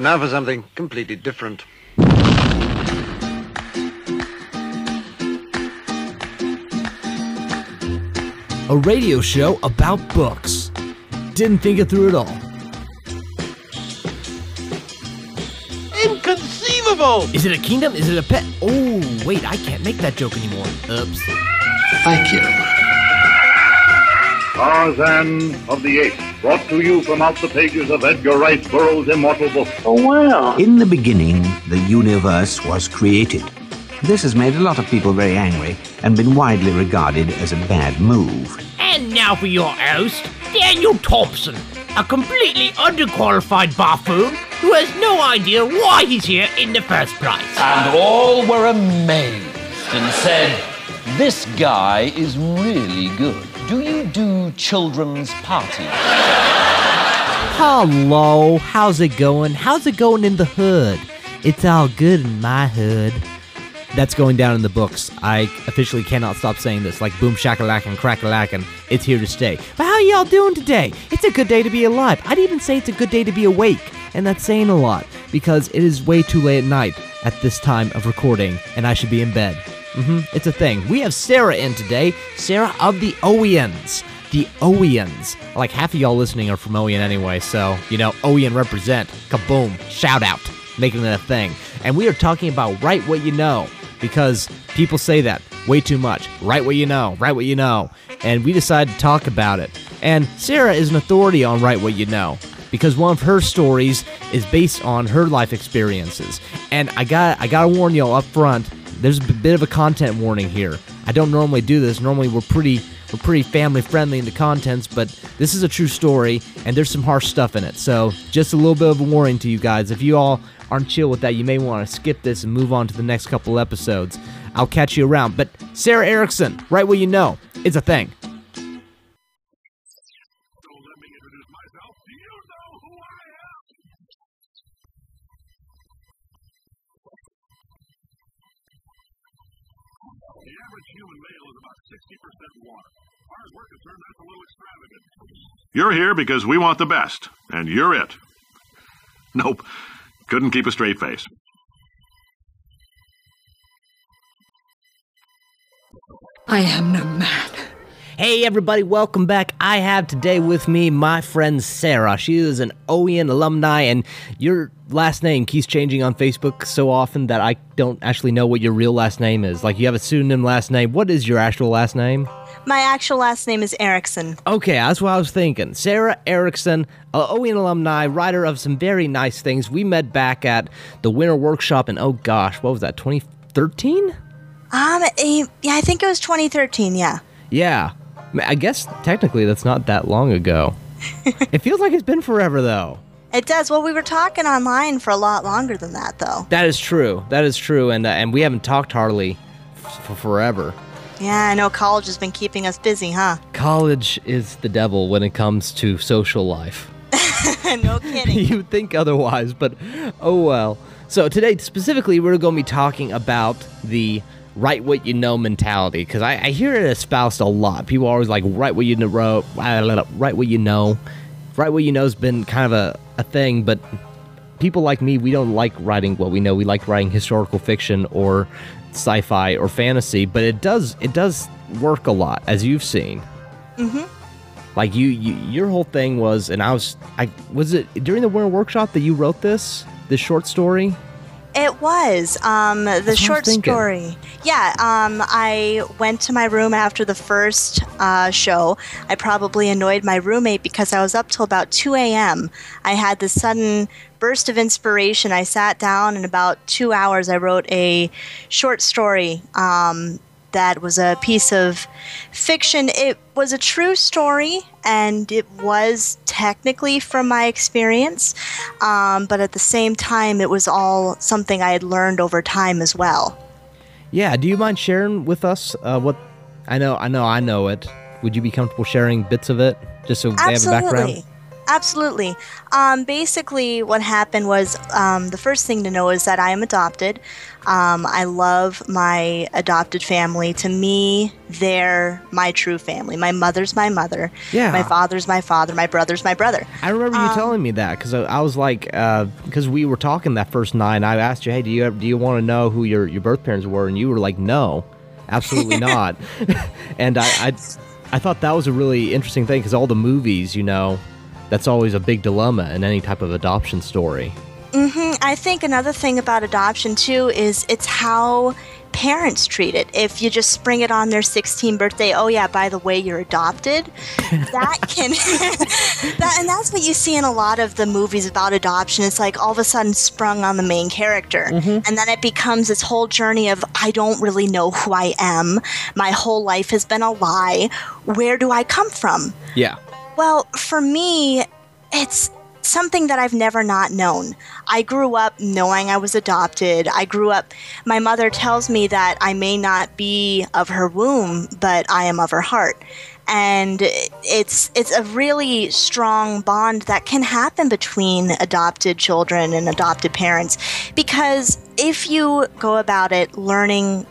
And now for something completely different. A radio show about books. Didn't think it through at all. Inconceivable! Is it a kingdom? Is it a pet? Oh, wait, I can't make that joke anymore. Oops. Thank you. Tarzan of the Apes, brought to you from out the pages of Edgar Rice Burroughs' immortal book. Oh, wow. In the beginning, the universe was created. This has made a lot of people very angry and been widely regarded as a bad move. And now for your host, Daniel Thompson, a completely underqualified buffoon who has no idea why he's here in the first place. And all were amazed and said, This guy is really good. Do you do children's parties? Hello, how's it going? How's it going in the hood? It's all good in my hood. That's going down in the books. I officially cannot stop saying this. Like boom shakalak and crackalack and it's here to stay. But how y'all doing today? It's a good day to be alive. I'd even say it's a good day to be awake. And that's saying a lot because it is way too late at night at this time of recording and I should be in bed. Hmm It's a thing. We have Sarah in today. Sarah of the Owians. The Owians. Like half of y'all listening are from OYAN anyway, so, you know, OYAN represent. Kaboom. Shout out. Making that a thing. And we are talking about Write What You Know because people say that way too much. Write what you know, write what you know. And we decided to talk about it. And Sarah is an authority on Write What You Know because one of her stories is based on her life experiences. And I got I got to warn y'all up front, there's a bit of a content warning here. I don't normally do this. Normally we're pretty we're pretty family friendly in the contents, but this is a true story and there's some harsh stuff in it. So, just a little bit of a warning to you guys. If you all aren't chill with that, you may want to skip this and move on to the next couple episodes. I'll catch you around. But Sarah Erickson, right where you know, it's a thing. The average human male is about 60% water. As far as we're concerned, that's a little extravagant. You're here because we want the best, and you're it. Nope. Couldn't keep a straight face. I am no man. Hey everybody, welcome back. I have today with me my friend Sarah. She is an OYAN alumni, and your last name keeps changing on Facebook so often that I don't actually know what your real last name is. Like you have a pseudonym last name. What is your actual last name? My actual last name is Erickson. Okay, that's what I was thinking. Sarah Erickson, OYAN alumni, writer of some very nice things. We met back at the Winter Workshop in oh gosh, what was that? 2013? Um, eh, yeah, I think it was 2013. Yeah. Yeah. I guess technically that's not that long ago. it feels like it's been forever though. It does. Well, we were talking online for a lot longer than that, though. That is true. That is true, and uh, and we haven't talked hardly f- for forever. Yeah, I know college has been keeping us busy, huh? College is the devil when it comes to social life. no kidding. You'd think otherwise, but oh well. So today specifically, we're going to be talking about the write what you know mentality because I, I hear it espoused a lot. People are always like write what you know, write what you know. Write what you know has been kind of a, a thing, but people like me, we don't like writing what we know. We like writing historical fiction or sci-fi or fantasy, but it does it does work a lot as you've seen. Mm-hmm. Like you, you your whole thing was, and I was, I was it during the Winter Workshop that you wrote this this short story. It was um, the what I was short story. Yeah, um, I went to my room after the first uh, show. I probably annoyed my roommate because I was up till about 2 a.m. I had this sudden burst of inspiration. I sat down, in about two hours, I wrote a short story um, that was a piece of fiction. It was a true story, and it was technically from my experience, um, but at the same time, it was all something I had learned over time as well. Yeah. Do you mind sharing with us uh, what? I know, I know, I know it. Would you be comfortable sharing bits of it just so they have a background? Absolutely. Um, basically, what happened was um, the first thing to know is that I am adopted. Um, I love my adopted family. To me, they're my true family. My mother's my mother. Yeah. My father's my father. My brother's my brother. I remember you Um, telling me that because I, I was like, because we were talking that first night, I asked you, hey, do you do you want to know who your, your birth parents were? And you were like, no, absolutely not. and I, I I thought that was a really interesting thing because all the movies, you know, that's always a big dilemma in any type of adoption story. hmm I think another thing about adoption too is it's how parents treat it. If you just spring it on their 16th birthday, oh yeah, by the way, you're adopted. that can, that, and that's what you see in a lot of the movies about adoption. It's like all of a sudden sprung on the main character, and then it becomes this whole journey of I don't really know who I am. My whole life has been a lie. Where do I come from? Yeah. Well, for me, it's something that I've never not known. I grew up knowing I was adopted. I grew up, my mother tells me that I may not be of her womb, but I am of her heart. And it's it's a really strong bond that can happen between adopted children and adopted parents because if you go about it learning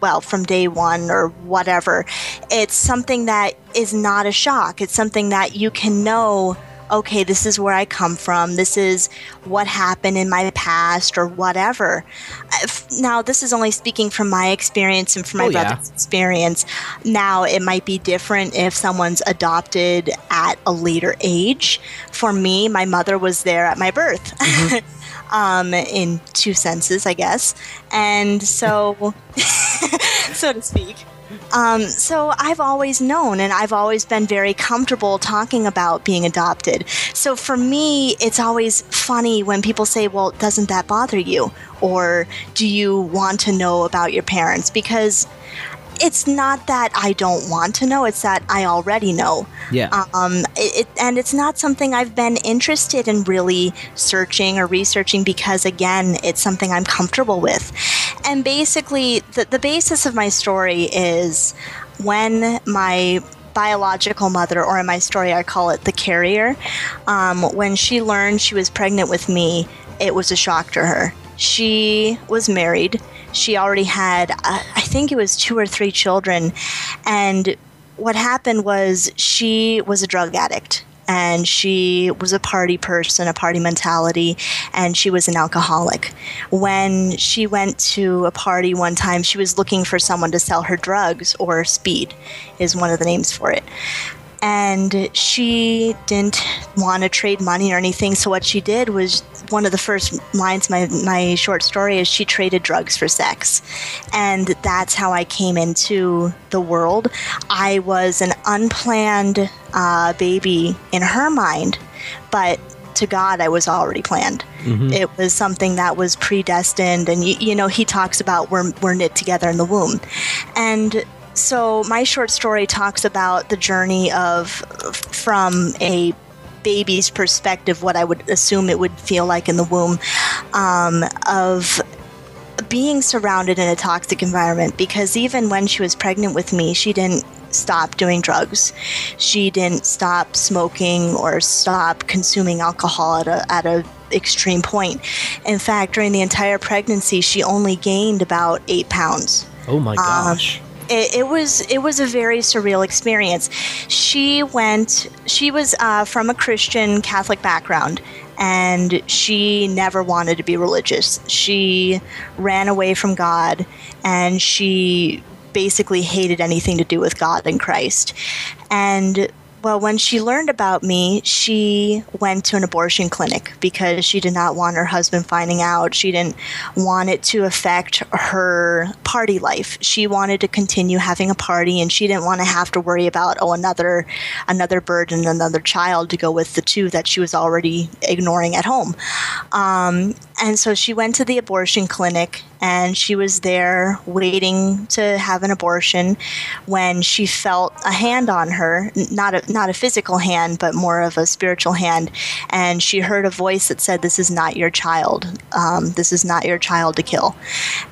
well from day one or whatever. It's something that is not a shock. It's something that you can know okay this is where i come from. This is what happened in my past or whatever. Now this is only speaking from my experience and from my Oh, yeah. brother's experience. Now it might be different if someone's adopted at a later age. For me my mother was there at my birth. Um, in two senses, I guess. And so, so to speak. Um, so I've always known and I've always been very comfortable talking about being adopted. So for me, it's always funny when people say, well, doesn't that bother you? Or do you want to know about your parents? Because it's not that I don't want to know, it's that I already know. Yeah. Um, it, it, and it's not something I've been interested in really searching or researching because, again, it's something I'm comfortable with. And basically, the, the basis of my story is when my biological mother, or in my story, I call it the carrier, um, when she learned she was pregnant with me, it was a shock to her. She was married. She already had, uh, I think it was two or three children. And what happened was she was a drug addict and she was a party person, a party mentality, and she was an alcoholic. When she went to a party one time, she was looking for someone to sell her drugs, or speed is one of the names for it. And she didn't want to trade money or anything, so what she did was one of the first lines my my short story is she traded drugs for sex. And that's how i came into the world. I was an unplanned uh, baby in her mind but to god i was already planned. It was something that was predestined and you, you know he talks about we're, we're knit together in the womb. And so my short story talks about the journey of from a baby's perspective, what I would assume it would feel like in the womb, um, of being surrounded in a toxic environment. Because even when she was pregnant with me, she didn't stop doing drugs. She didn't stop smoking or stop consuming alcohol at a at a extreme point. In fact, during the entire pregnancy, she only gained about eight pounds Oh my gosh. It, it was it was a very surreal experience. She went. She was uh, from a Christian Catholic background, and she never wanted to be religious. She ran away from God, and she basically hated anything to do with God and Christ. And well, when she learned about me, she went to an abortion clinic because she did not want her husband finding out. She didn't want it to affect her party life. She wanted to continue having a party and she didn't want to have to worry about oh another another burden, another child to go with the two that she was already ignoring at home. Um, and so she went to the abortion clinic and she was there waiting to have an abortion when she felt a hand on her, not a not a physical hand, but more of a spiritual hand, and she heard a voice that said, "This is not your child. Um, this is not your child to kill."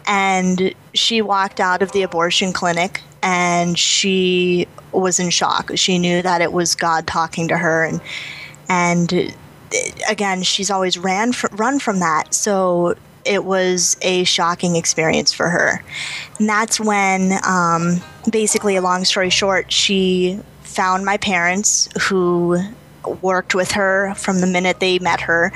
And she walked out of the abortion clinic and she was in shock. She knew that it was God talking to her and and uh, again, she's always ran fr- run from that. So it was a shocking experience for her. And that's when, um, basically, a long story short, she found my parents who worked with her from the minute they met her,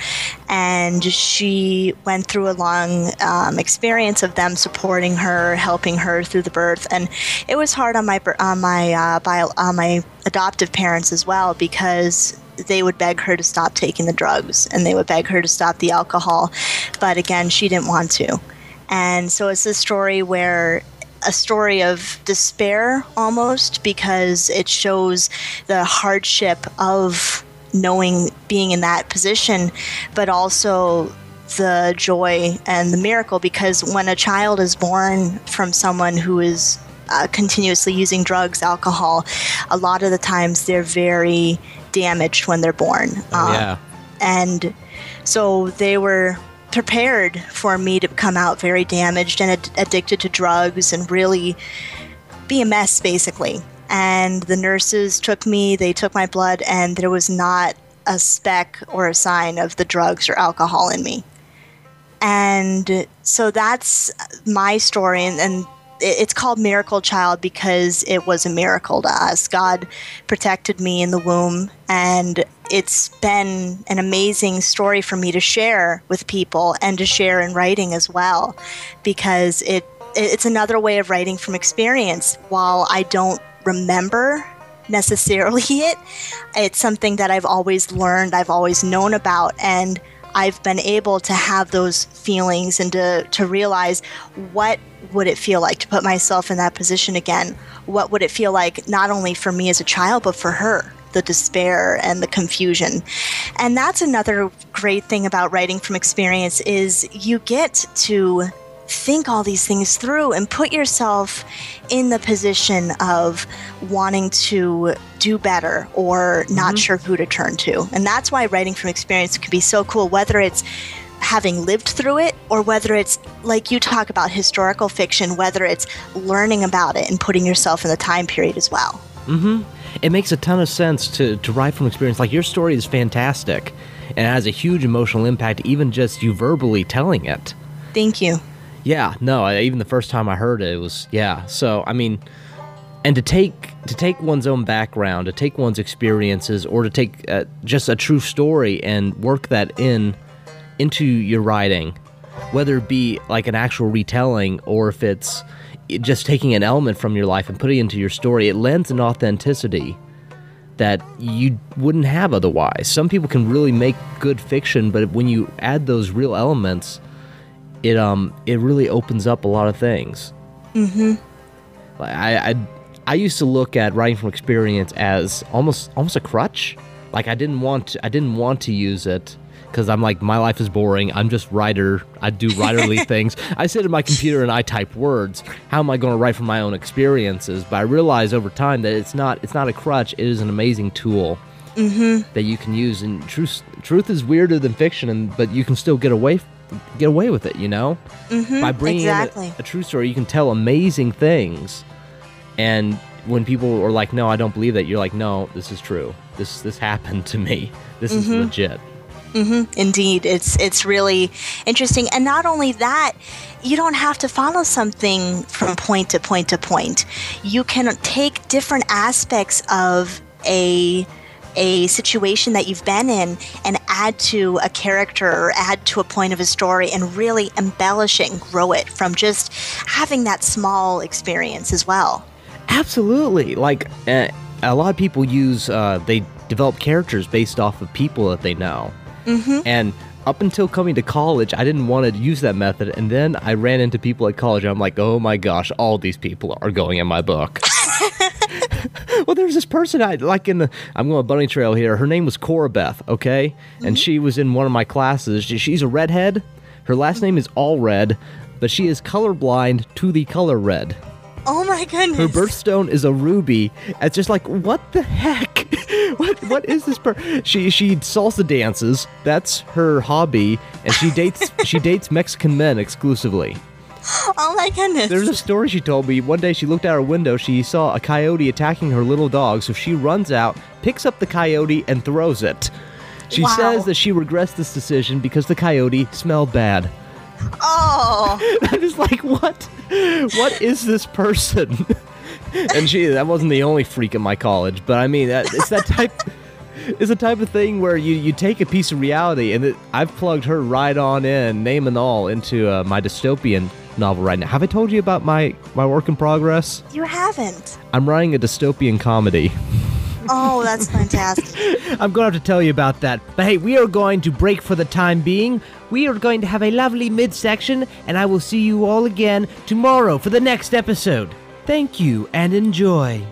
and she went through a long um, experience of them supporting her, helping her through the birth, and it was hard on my on my uh, bio, on my adoptive parents as well because they would beg her to stop taking the drugs and they would beg her to stop the alcohol, but again, she didn't want to. And so it's a story where a story of despair almost because it shows the hardship of knowing being in that position, but also the joy and the miracle because when a child is born from someone who is uh, continuously using drugs, alcohol, a lot of the times they're very damaged when they're born. Oh, yeah. Um, and so they were prepared for me to come out very damaged and ad- addicted to drugs and really be a mess, basically. And the nurses took me, they took my blood, and there was not a speck or a sign of the drugs or alcohol in me. And so that's my story. And, and it's called Miracle Child because it was a miracle to us. God protected me in the womb, and it's been an amazing story for me to share with people and to share in writing as well, because it it's another way of writing from experience. While I don't remember necessarily it, it's something that I've always learned, I've always known about, and I've been able to have those feelings and to, to realize what would it feel like to put myself in that position again? What would it feel like not only for me as a child, but for her? The despair and the confusion. And that's another great thing about writing from experience is you get to think all these things through and put yourself in the position of wanting to do better or not sure who to turn to. And that's why writing from experience can be so cool, whether it's having lived through it or whether it's like you talk about historical fiction, whether it's learning about it and putting yourself in the time period as well. Mm-hmm. It makes a ton of sense to, to write from experience. Like your story is fantastic and it has a huge emotional impact, even just you verbally telling it. Thank you. Yeah, no, I, even the first time I heard it, it was yeah. So I mean, and to take to take one's own background, to take one's experiences, or to take uh, just a true story and work that in into your writing, whether it be like an actual retelling or if it's just taking an element from your life and putting it into your story, it lends an authenticity that you wouldn't have otherwise. Some people can really make good fiction, but when you add those real elements, it um it really opens up a lot of things. Mm-hmm. Like I, I I used to look at writing from experience as almost almost a crutch. Like I didn't want to, I didn't want to use it because I'm like my life is boring. I'm just writer. I do writerly things. I sit at my computer and I type words. How am I going to write from my own experiences? But I realized over time that it's not it's not a crutch. It is an amazing tool Mm-hmm. that you can use. And truth truth is weirder than fiction, and but you can still get away get away with it. You know, Mm-hmm. by bringing exactly. in a, a true story, you can tell amazing things. And when people are like, "No, I don't believe that," you're like, "No, this is true. This this happened to me. This is Mhm. legit." hmm Indeed, it's it's really interesting, and not only that, you don't have to follow something from point to point to point. You can take different aspects of a a situation that you've been in and add to a character or add to a point of a story and really embellish it and grow it from just having that small experience as well. Absolutely. Like uh, a lot of people use, uh, they develop characters based off of people that they know. Mm-hmm. And up until coming to college, I didn't want to use that method. And then I ran into people at college. And I'm like, oh my gosh, all these people are going in my book. well, there's this person I like in the. I'm going bunny trail here. Her name was Cora Beth, okay, and mm-hmm. she was in one of my classes. She- She's a redhead. Her last name is Allred, but she is colorblind to the color red. Oh my goodness. Her birthstone is a ruby. It's just like what the heck? what what is this? Per- she she salsa dances. That's her hobby, and she dates she dates Mexican men exclusively. Oh my goodness. There's a story she told me. One day she looked out her window. She saw a coyote attacking her little dog, so she runs out, picks up the coyote, and throws it. She Wow. says that she regrets this decision because the coyote smelled bad. Oh, I'm just like, what? What is this person? and she, that wasn't the only freak at my college, but I mean, that, it's that type. It's the type of thing where you, you take a piece of reality, and it, I've plugged her right on in, name and all, into uh, my dystopian novel right now. Have I told you about my, my work in progress? you haven't. I'm writing a dystopian comedy. Oh, that's fantastic. I'm going to have to tell you about that. But hey, we are going to break for the time being. We are going to have a lovely midsection, and I will see you all again tomorrow for the next episode. Thank you and enjoy.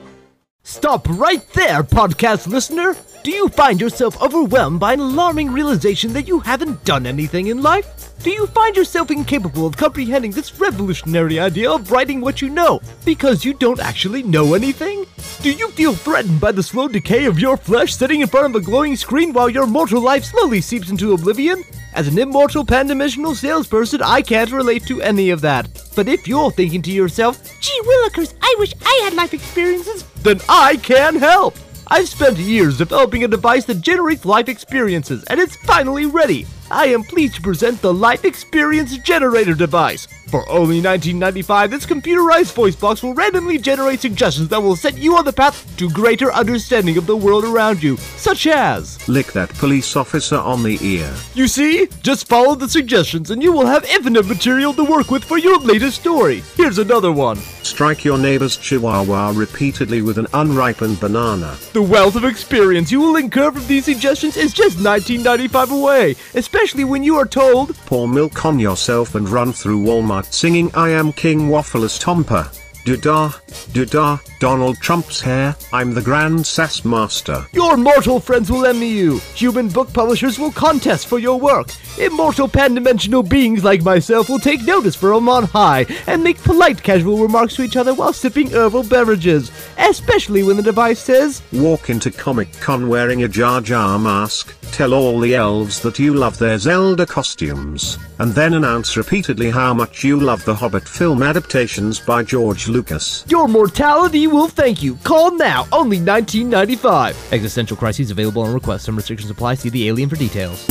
Stop right there, podcast listener! Do you find yourself overwhelmed by an alarming realization that you haven't done anything in life? Do you find yourself incapable of comprehending this revolutionary idea of writing what you know because you don't actually know anything? Do you feel threatened by the slow decay of your flesh sitting in front of a glowing screen while your mortal life slowly seeps into oblivion? As an immortal pan-dimensional salesperson, I can't relate to any of that. But if you're thinking to yourself, gee willikers, I wish I had life experiences, then I can help! I've spent years developing a device that generates life experiences, and it's finally ready. I am pleased to present the Life Experience Generator device. For only $19.95, this computerized voice box will randomly generate suggestions that will set you on the path to greater understanding of the world around you, such as Lick that police officer on the ear. you see? Just follow the suggestions and you will have infinite material to work with for your latest story. Here's another one. Strike your neighbor's chihuahua repeatedly with an unripened banana. The wealth of experience you will incur from these suggestions is just $19.95 away, especially when you are told, Pour milk on yourself and run through Walmart singing I am King Waffle's Tomper. Do-da, do-da, Donald Trump's hair, I'm the Grand Sass Master. Your mortal friends will envy you. Human book publishers will contest for your work. Immortal pan-dimensional beings like myself will take notice from on high and make polite casual remarks to each other while sipping herbal beverages, especially when the device says, Walk into Comic Con wearing a Jar Jar mask, tell all the elves that you love their Zelda costumes, and then announce repeatedly how much you love the Hobbit film adaptations by George Lucas. Your mortality will thank you. Call now, only $19.95. Existential crises available on request. Some restrictions apply. See the alien for details.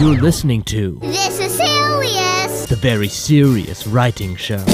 You're listening to This is serious. the very serious writing show.